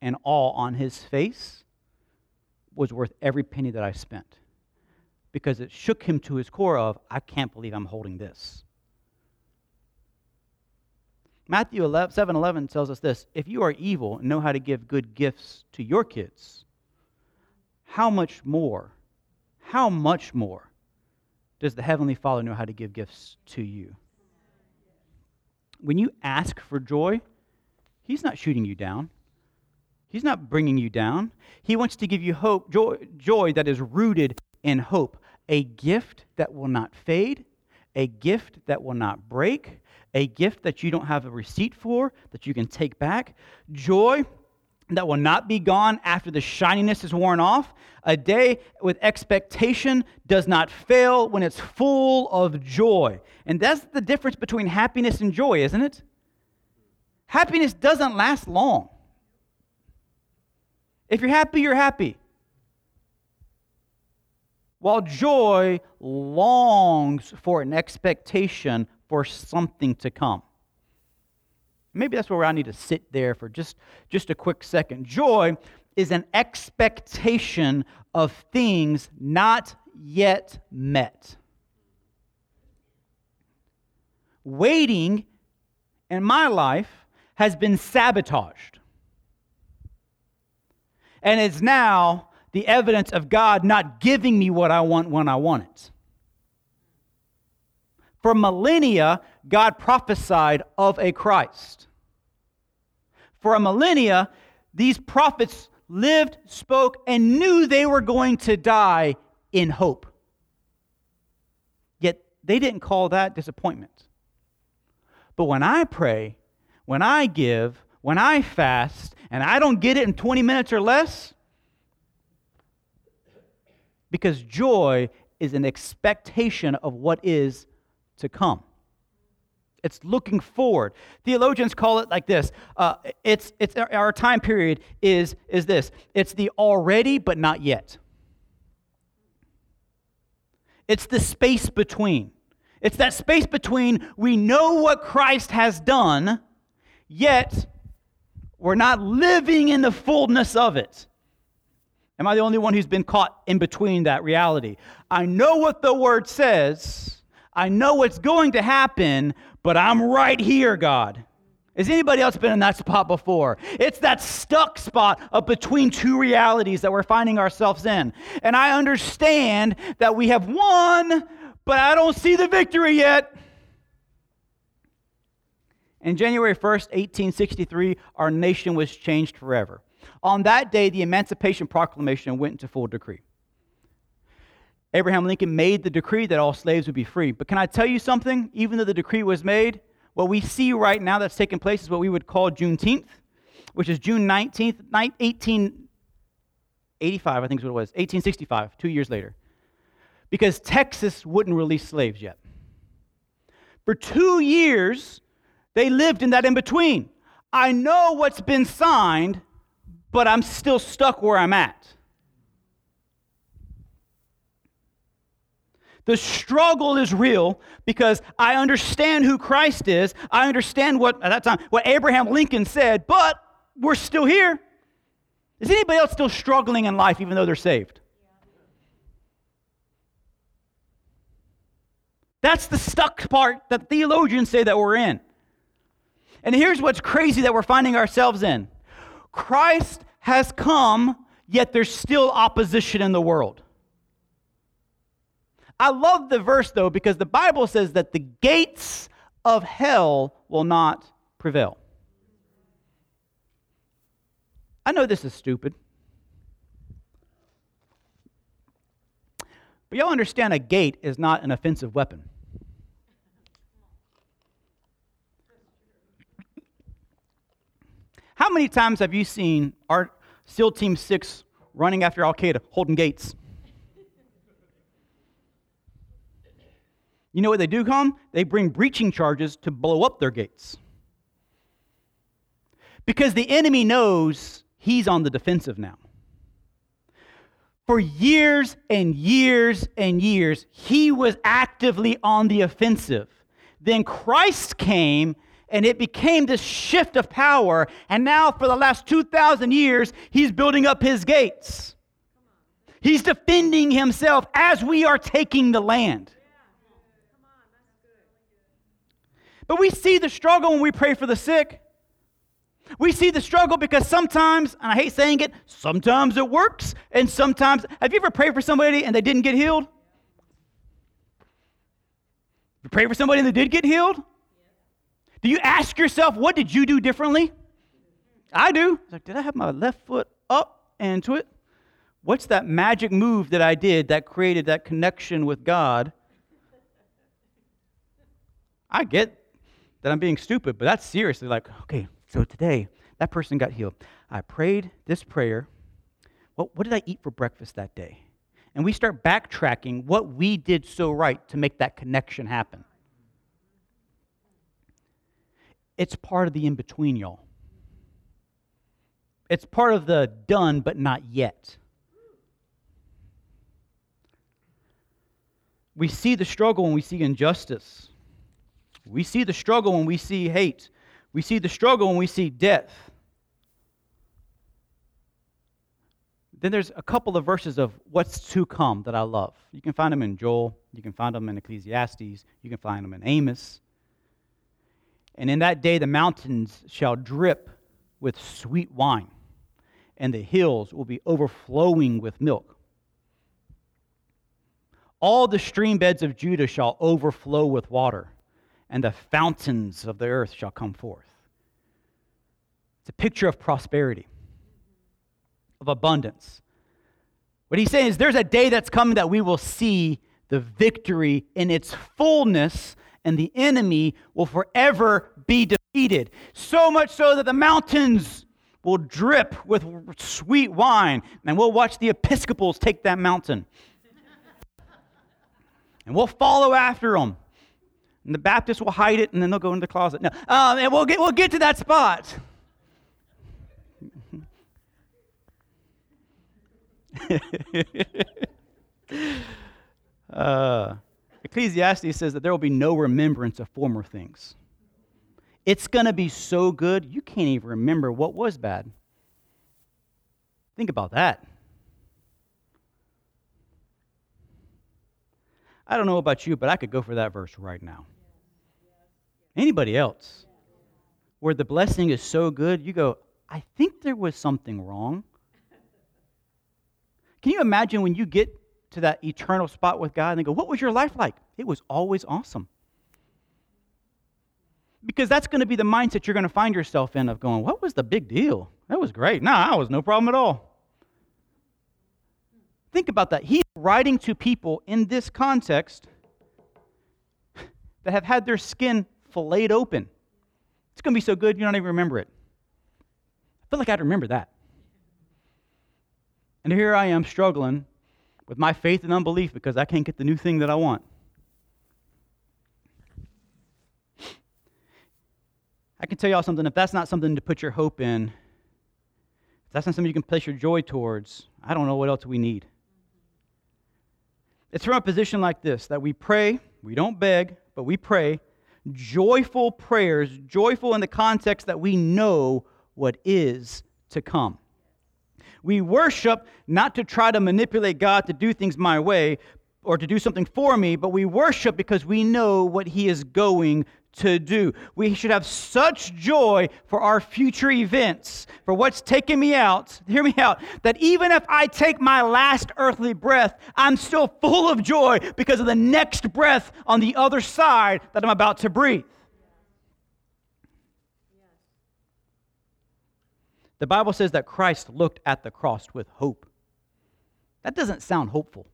and awe on his face was worth every penny that I spent because it shook him to his core of, I can't believe I'm holding this. Matthew 11, 7 11 tells us this If you are evil and know how to give good gifts to your kids, how much more, how much more does the Heavenly Father know how to give gifts to you? When you ask for joy, He's not shooting you down. He's not bringing you down. He wants to give you hope, joy, joy that is rooted in hope, a gift that will not fade, a gift that will not break, a gift that you don't have a receipt for, that you can take back, joy that will not be gone after the shininess is worn off. A day with expectation does not fail when it's full of joy. And that's the difference between happiness and joy, isn't it? Happiness doesn't last long. If you're happy, you're happy. While joy longs for an expectation for something to come. Maybe that's where I need to sit there for just, just a quick second. Joy is an expectation of things not yet met. Waiting in my life has been sabotaged. And it's now the evidence of God not giving me what I want when I want it. For millennia, God prophesied of a Christ. For a millennia, these prophets lived, spoke, and knew they were going to die in hope. Yet they didn't call that disappointment. But when I pray, when I give, when I fast, and I don't get it in 20 minutes or less, because joy is an expectation of what is to come. It's looking forward. Theologians call it like this. Uh, it's, it's our time period is, is this. It's the already but not yet. It's the space between. It's that space between we know what Christ has done, yet we're not living in the fullness of it. Am I the only one who's been caught in between that reality? I know what the word says, I know what's going to happen, but I'm right here, God. Has anybody else been in that spot before? It's that stuck spot of between two realities that we're finding ourselves in. And I understand that we have won, but I don't see the victory yet. In January 1st, 1863, our nation was changed forever. On that day, the Emancipation Proclamation went into full decree. Abraham Lincoln made the decree that all slaves would be free. But can I tell you something? Even though the decree was made, what we see right now that's taking place is what we would call Juneteenth, which is June 19th, 1885, I think is what it was, 1865, two years later. Because Texas wouldn't release slaves yet. For two years, they lived in that in between. I know what's been signed, but I'm still stuck where I'm at. The struggle is real because I understand who Christ is. I understand what, at that time, what Abraham Lincoln said, but we're still here. Is anybody else still struggling in life even though they're saved? That's the stuck part that theologians say that we're in. And here's what's crazy that we're finding ourselves in Christ has come, yet there's still opposition in the world. I love the verse though because the Bible says that the gates of hell will not prevail. I know this is stupid. But y'all understand a gate is not an offensive weapon. How many times have you seen our SEAL Team 6 running after Al Qaeda, holding gates? You know what they do come? They bring breaching charges to blow up their gates. Because the enemy knows he's on the defensive now. For years and years and years, he was actively on the offensive. Then Christ came and it became this shift of power. And now, for the last 2,000 years, he's building up his gates. He's defending himself as we are taking the land. But we see the struggle when we pray for the sick. We see the struggle because sometimes, and I hate saying it, sometimes it works, and sometimes. Have you ever prayed for somebody and they didn't get healed? You pray for somebody and they did get healed? Do you ask yourself, what did you do differently? I do. It's like, did I have my left foot up and to it? What's that magic move that I did that created that connection with God? I get that I'm being stupid, but that's seriously like, okay, so today, that person got healed. I prayed this prayer. What did I eat for breakfast that day? And we start backtracking what we did so right to make that connection happen. It's part of the in between, y'all. It's part of the done but not yet. We see the struggle when we see injustice. We see the struggle when we see hate. We see the struggle when we see death. Then there's a couple of verses of what's to come that I love. You can find them in Joel, you can find them in Ecclesiastes, you can find them in Amos. And in that day the mountains shall drip with sweet wine, and the hills will be overflowing with milk. All the stream beds of Judah shall overflow with water and the fountains of the earth shall come forth. It's a picture of prosperity, of abundance. What he's saying is there's a day that's coming that we will see the victory in its fullness, and the enemy will forever be defeated. So much so that the mountains will drip with sweet wine, and we'll watch the Episcopals take that mountain. and we'll follow after them. And the Baptists will hide it and then they'll go into the closet. No, um, and we'll get, we'll get to that spot. uh, Ecclesiastes says that there will be no remembrance of former things. It's going to be so good, you can't even remember what was bad. Think about that. I don't know about you, but I could go for that verse right now. Anybody else? Where the blessing is so good, you go, I think there was something wrong. Can you imagine when you get to that eternal spot with God and they go, What was your life like? It was always awesome. Because that's going to be the mindset you're going to find yourself in of going, What was the big deal? That was great. Nah, I was no problem at all. Think about that. He's writing to people in this context that have had their skin filleted open. It's going to be so good you don't even remember it. I feel like I'd remember that. And here I am struggling with my faith and unbelief because I can't get the new thing that I want. I can tell y'all something if that's not something to put your hope in, if that's not something you can place your joy towards, I don't know what else we need. It's from a position like this that we pray, we don't beg, but we pray joyful prayers, joyful in the context that we know what is to come. We worship not to try to manipulate God to do things my way or to do something for me, but we worship because we know what He is going to do. We should have such joy for our future events, for what's taking me out, hear me out, that even if I take my last earthly breath, I'm still full of joy because of the next breath on the other side that I'm about to breathe. The Bible says that Christ looked at the cross with hope. That doesn't sound hopeful.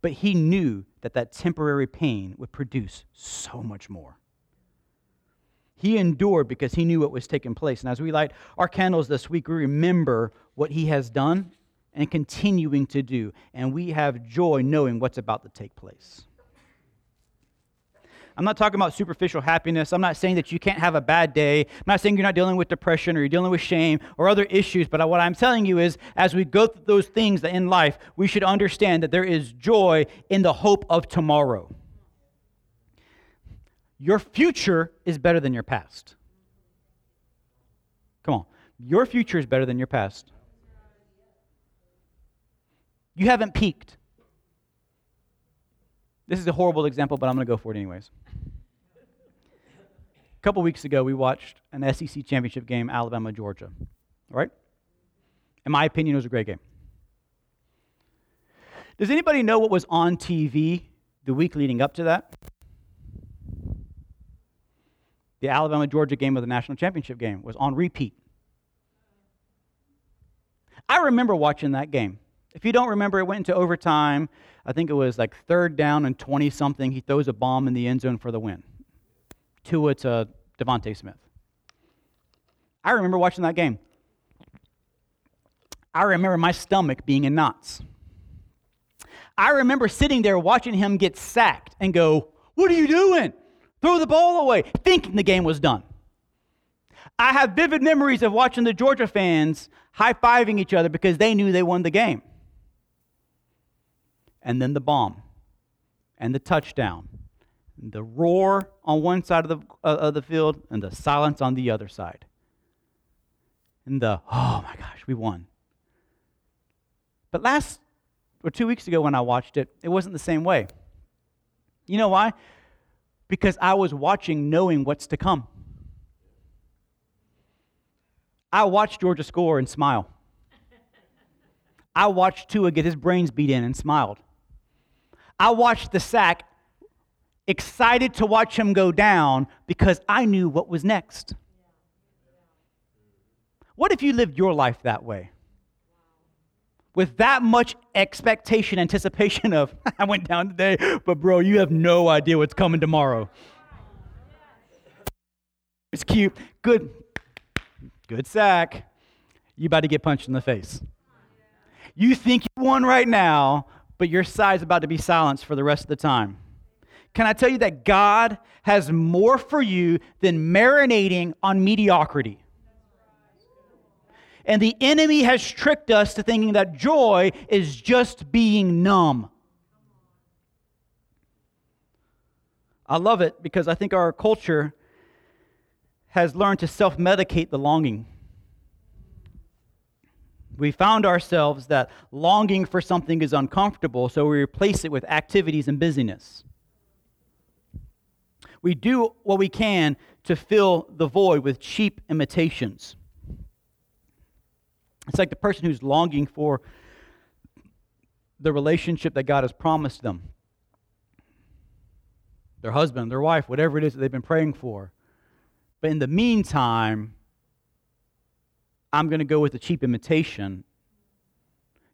But he knew that that temporary pain would produce so much more. He endured because he knew what was taking place. And as we light our candles this week, we remember what he has done and continuing to do. And we have joy knowing what's about to take place. I'm not talking about superficial happiness. I'm not saying that you can't have a bad day. I'm not saying you're not dealing with depression or you're dealing with shame or other issues. But what I'm telling you is, as we go through those things in life, we should understand that there is joy in the hope of tomorrow. Your future is better than your past. Come on. Your future is better than your past. You haven't peaked. This is a horrible example, but I'm going to go for it anyways. A couple weeks ago, we watched an SEC championship game, Alabama, Georgia. All right? In my opinion, it was a great game. Does anybody know what was on TV the week leading up to that? The Alabama Georgia game of the national championship game was on repeat. I remember watching that game. If you don't remember, it went into overtime. I think it was like third down and 20 something. He throws a bomb in the end zone for the win. Tua to DeVonta Smith. I remember watching that game. I remember my stomach being in knots. I remember sitting there watching him get sacked and go, What are you doing? Throw the ball away, thinking the game was done. I have vivid memories of watching the Georgia fans high fiving each other because they knew they won the game and then the bomb and the touchdown, the roar on one side of the, uh, of the field and the silence on the other side. And the, oh my gosh, we won. But last or two weeks ago when I watched it, it wasn't the same way. You know why? Because I was watching knowing what's to come. I watched Georgia score and smile. I watched Tua get his brains beat in and smiled. I watched the sack, excited to watch him go down because I knew what was next. What if you lived your life that way? With that much expectation, anticipation of, I went down today, but bro, you have no idea what's coming tomorrow. It's cute. Good. Good sack. You about to get punched in the face. You think you won right now, but your side's about to be silenced for the rest of the time. Can I tell you that God has more for you than marinating on mediocrity? And the enemy has tricked us to thinking that joy is just being numb. I love it because I think our culture has learned to self medicate the longing we found ourselves that longing for something is uncomfortable, so we replace it with activities and busyness. We do what we can to fill the void with cheap imitations. It's like the person who's longing for the relationship that God has promised them their husband, their wife, whatever it is that they've been praying for. But in the meantime, I'm going to go with a cheap imitation.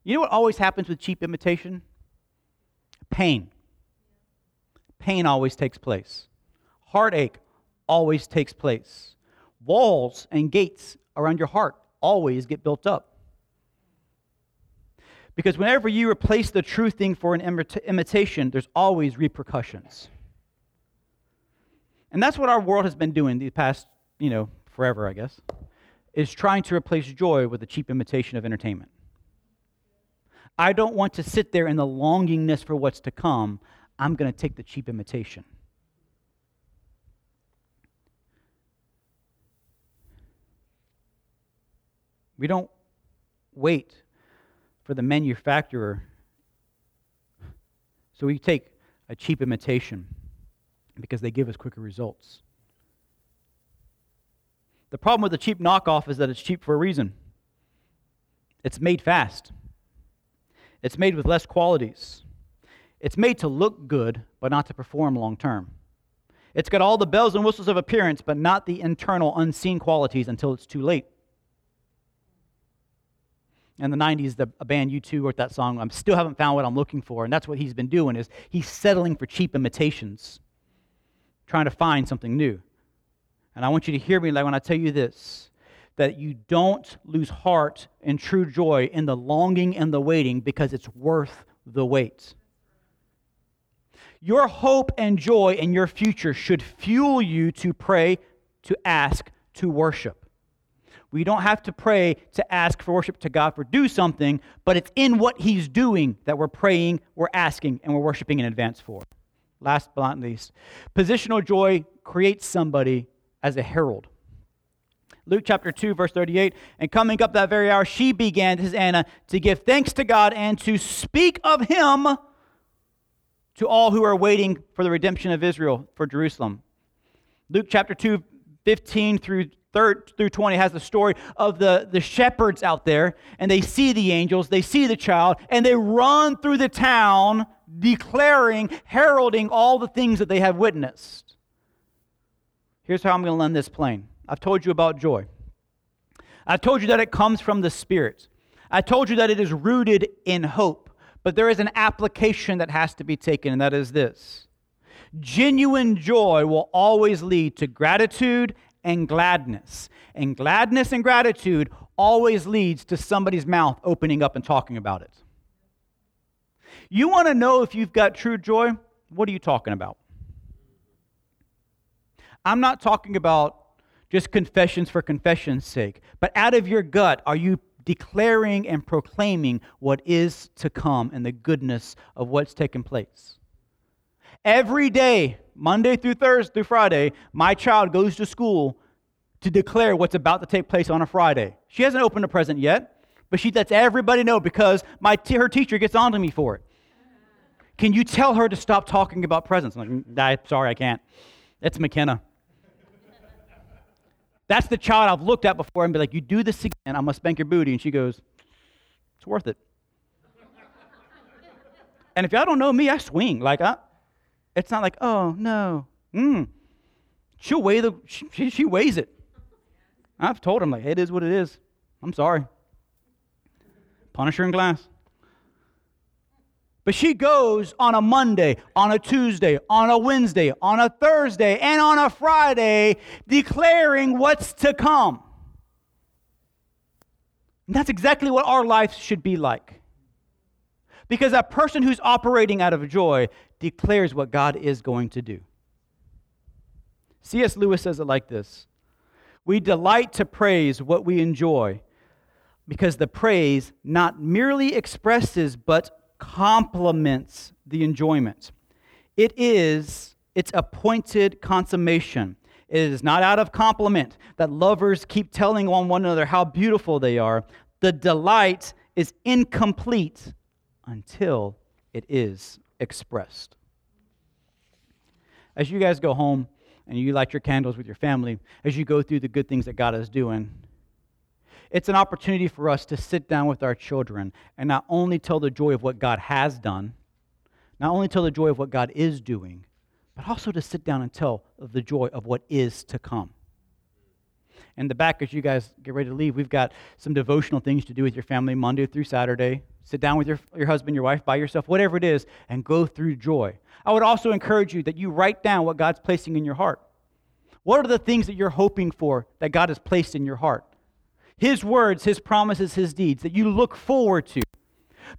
You know what always happens with cheap imitation? Pain. Pain always takes place. Heartache always takes place. Walls and gates around your heart always get built up. Because whenever you replace the true thing for an imitation, there's always repercussions. And that's what our world has been doing the past, you know, forever, I guess is trying to replace joy with a cheap imitation of entertainment. I don't want to sit there in the longingness for what's to come. I'm going to take the cheap imitation. We don't wait for the manufacturer. So we take a cheap imitation because they give us quicker results. The problem with the cheap knockoff is that it's cheap for a reason. It's made fast. It's made with less qualities. It's made to look good, but not to perform long term. It's got all the bells and whistles of appearance, but not the internal unseen qualities until it's too late. In the 90s, the band U2 wrote that song, I still haven't found what I'm looking for. And that's what he's been doing is he's settling for cheap imitations, trying to find something new. And I want you to hear me like when I tell you this. that you don't lose heart and true joy in the longing and the waiting because it's worth the wait. Your hope and joy in your future should fuel you to pray, to ask, to worship. We don't have to pray to ask for worship to God for do something, but it's in what He's doing that we're praying, we're asking, and we're worshiping in advance for. Last but not least, positional joy creates somebody as a herald. Luke chapter 2, verse 38. And coming up that very hour, she began, his Anna, to give thanks to God and to speak of him to all who are waiting for the redemption of Israel for Jerusalem. Luke chapter 2, 15 through through 20 has the story of the, the shepherds out there, and they see the angels, they see the child, and they run through the town declaring, heralding all the things that they have witnessed. Here's how I'm going to land this plane. I've told you about joy. I told you that it comes from the Spirit. I told you that it is rooted in hope. But there is an application that has to be taken, and that is this genuine joy will always lead to gratitude and gladness. And gladness and gratitude always leads to somebody's mouth opening up and talking about it. You want to know if you've got true joy? What are you talking about? I'm not talking about just confessions for confession's sake. But out of your gut, are you declaring and proclaiming what is to come and the goodness of what's taken place? Every day, Monday through Thursday through Friday, my child goes to school to declare what's about to take place on a Friday. She hasn't opened a present yet, but she lets everybody know because my t- her teacher gets on to me for it. Can you tell her to stop talking about presents? I'm like, mm, sorry, I can't. It's McKenna. That's the child I've looked at before and be like, you do this again, I'm to spank your booty. And she goes, it's worth it. and if y'all don't know me, I swing. Like, I, it's not like, oh, no. Mm. She'll weigh the, she, she weighs it. I've told him, like, it is what it is. I'm sorry. Punish her in glass. But she goes on a Monday, on a Tuesday, on a Wednesday, on a Thursday, and on a Friday declaring what's to come. And that's exactly what our life should be like. Because a person who's operating out of joy declares what God is going to do. C.S. Lewis says it like this We delight to praise what we enjoy because the praise not merely expresses but complements the enjoyment. It is its appointed consummation. It is not out of compliment that lovers keep telling on one another how beautiful they are. The delight is incomplete until it is expressed. As you guys go home and you light your candles with your family, as you go through the good things that God is doing, it's an opportunity for us to sit down with our children and not only tell the joy of what God has done, not only tell the joy of what God is doing, but also to sit down and tell of the joy of what is to come. In the back, as you guys get ready to leave, we've got some devotional things to do with your family Monday through Saturday. Sit down with your, your husband, your wife, by yourself, whatever it is, and go through joy. I would also encourage you that you write down what God's placing in your heart. What are the things that you're hoping for that God has placed in your heart? His words, His promises, His deeds that you look forward to.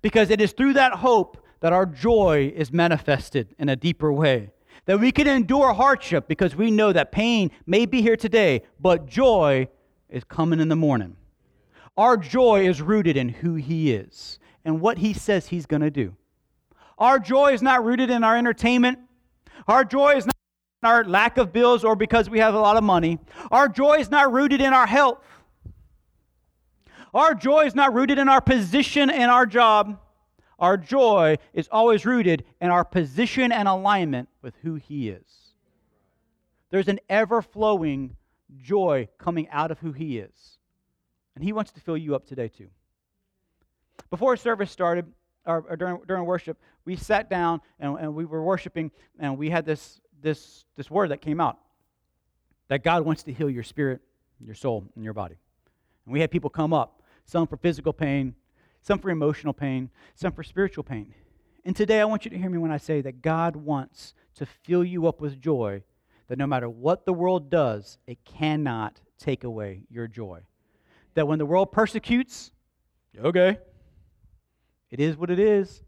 Because it is through that hope that our joy is manifested in a deeper way. That we can endure hardship because we know that pain may be here today, but joy is coming in the morning. Our joy is rooted in who He is and what He says He's going to do. Our joy is not rooted in our entertainment. Our joy is not in our lack of bills or because we have a lot of money. Our joy is not rooted in our health. Our joy is not rooted in our position and our job. Our joy is always rooted in our position and alignment with who He is. There's an ever flowing joy coming out of who He is. And He wants to fill you up today, too. Before service started, or, or during, during worship, we sat down and, and we were worshiping, and we had this, this, this word that came out that God wants to heal your spirit, your soul, and your body. And we had people come up some for physical pain, some for emotional pain, some for spiritual pain. And today I want you to hear me when I say that God wants to fill you up with joy, that no matter what the world does, it cannot take away your joy. that when the world persecutes, okay, it is what it is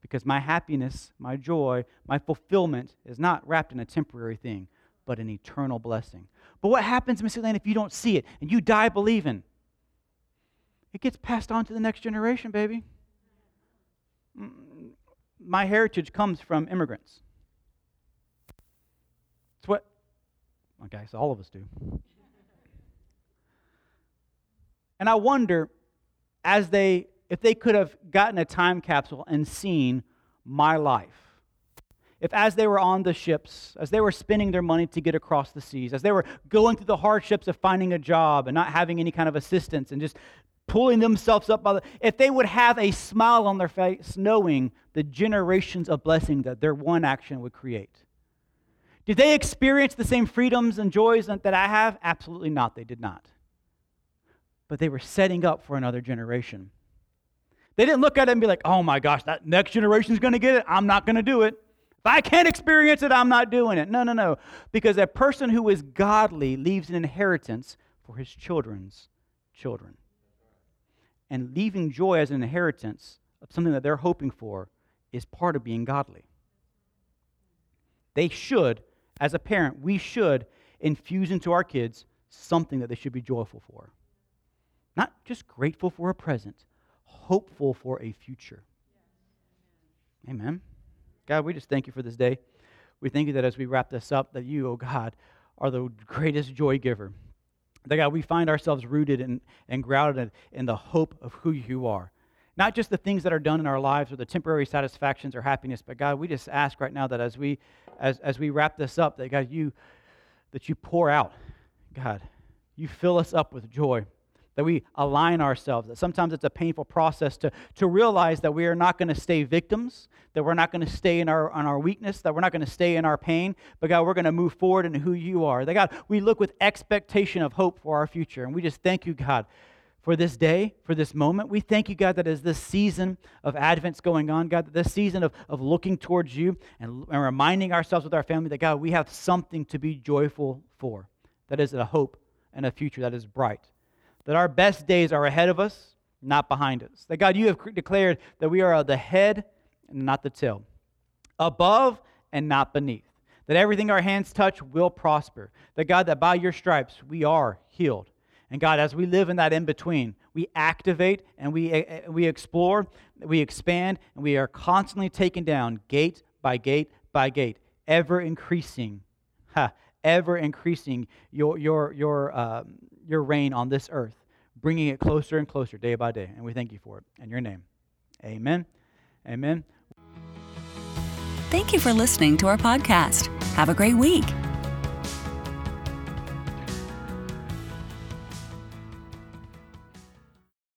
because my happiness, my joy, my fulfillment is not wrapped in a temporary thing, but an eternal blessing. But what happens, Miss Elaine, if you don't see it and you die believing? It gets passed on to the next generation, baby. Mm, my heritage comes from immigrants. It's what, okay, so all of us do. And I wonder, as they, if they could have gotten a time capsule and seen my life, if as they were on the ships, as they were spending their money to get across the seas, as they were going through the hardships of finding a job and not having any kind of assistance and just pulling themselves up by the, if they would have a smile on their face knowing the generations of blessing that their one action would create. Did they experience the same freedoms and joys that I have? Absolutely not. They did not but they were setting up for another generation. They didn't look at it and be like, oh my gosh, that next generation is going to get it. I'm not going to do it. If I can't experience it, I'm not doing it. No, no, no. Because a person who is godly leaves an inheritance for his children's children. And leaving joy as an inheritance of something that they're hoping for is part of being godly. They should, as a parent, we should infuse into our kids something that they should be joyful for. Not just grateful for a present, hopeful for a future. Amen. God, we just thank you for this day. We thank you that as we wrap this up, that you, oh God, are the greatest joy giver. That God, we find ourselves rooted and, and grounded in, the hope of who you are. Not just the things that are done in our lives or the temporary satisfactions or happiness, but God, we just ask right now that as we as, as we wrap this up, that God, you that you pour out, God, you fill us up with joy that we align ourselves. That sometimes it's a painful process to, to realize that we are not going to stay victims, that we're not going to stay in our, on our weakness, that we're not going to stay in our pain, but God, we're going to move forward in who you are. That God, we look with expectation of hope for our future. And we just thank you, God, for this day, for this moment. We thank you, God, that as this season of Advent's going on, God, that this season of, of looking towards you and, and reminding ourselves with our family that, God, we have something to be joyful for. That is a hope and a future that is bright that our best days are ahead of us, not behind us. That God, you have declared that we are the head and not the tail, above and not beneath. That everything our hands touch will prosper. That God, that by your stripes we are healed. And God, as we live in that in between, we activate and we, eh, eh, we explore, we expand, and we are constantly taken down gate by gate by gate, ever increasing, ha, ever increasing your, your, your, um, your reign on this earth, bringing it closer and closer day by day. And we thank you for it. In your name, amen. Amen. Thank you for listening to our podcast. Have a great week.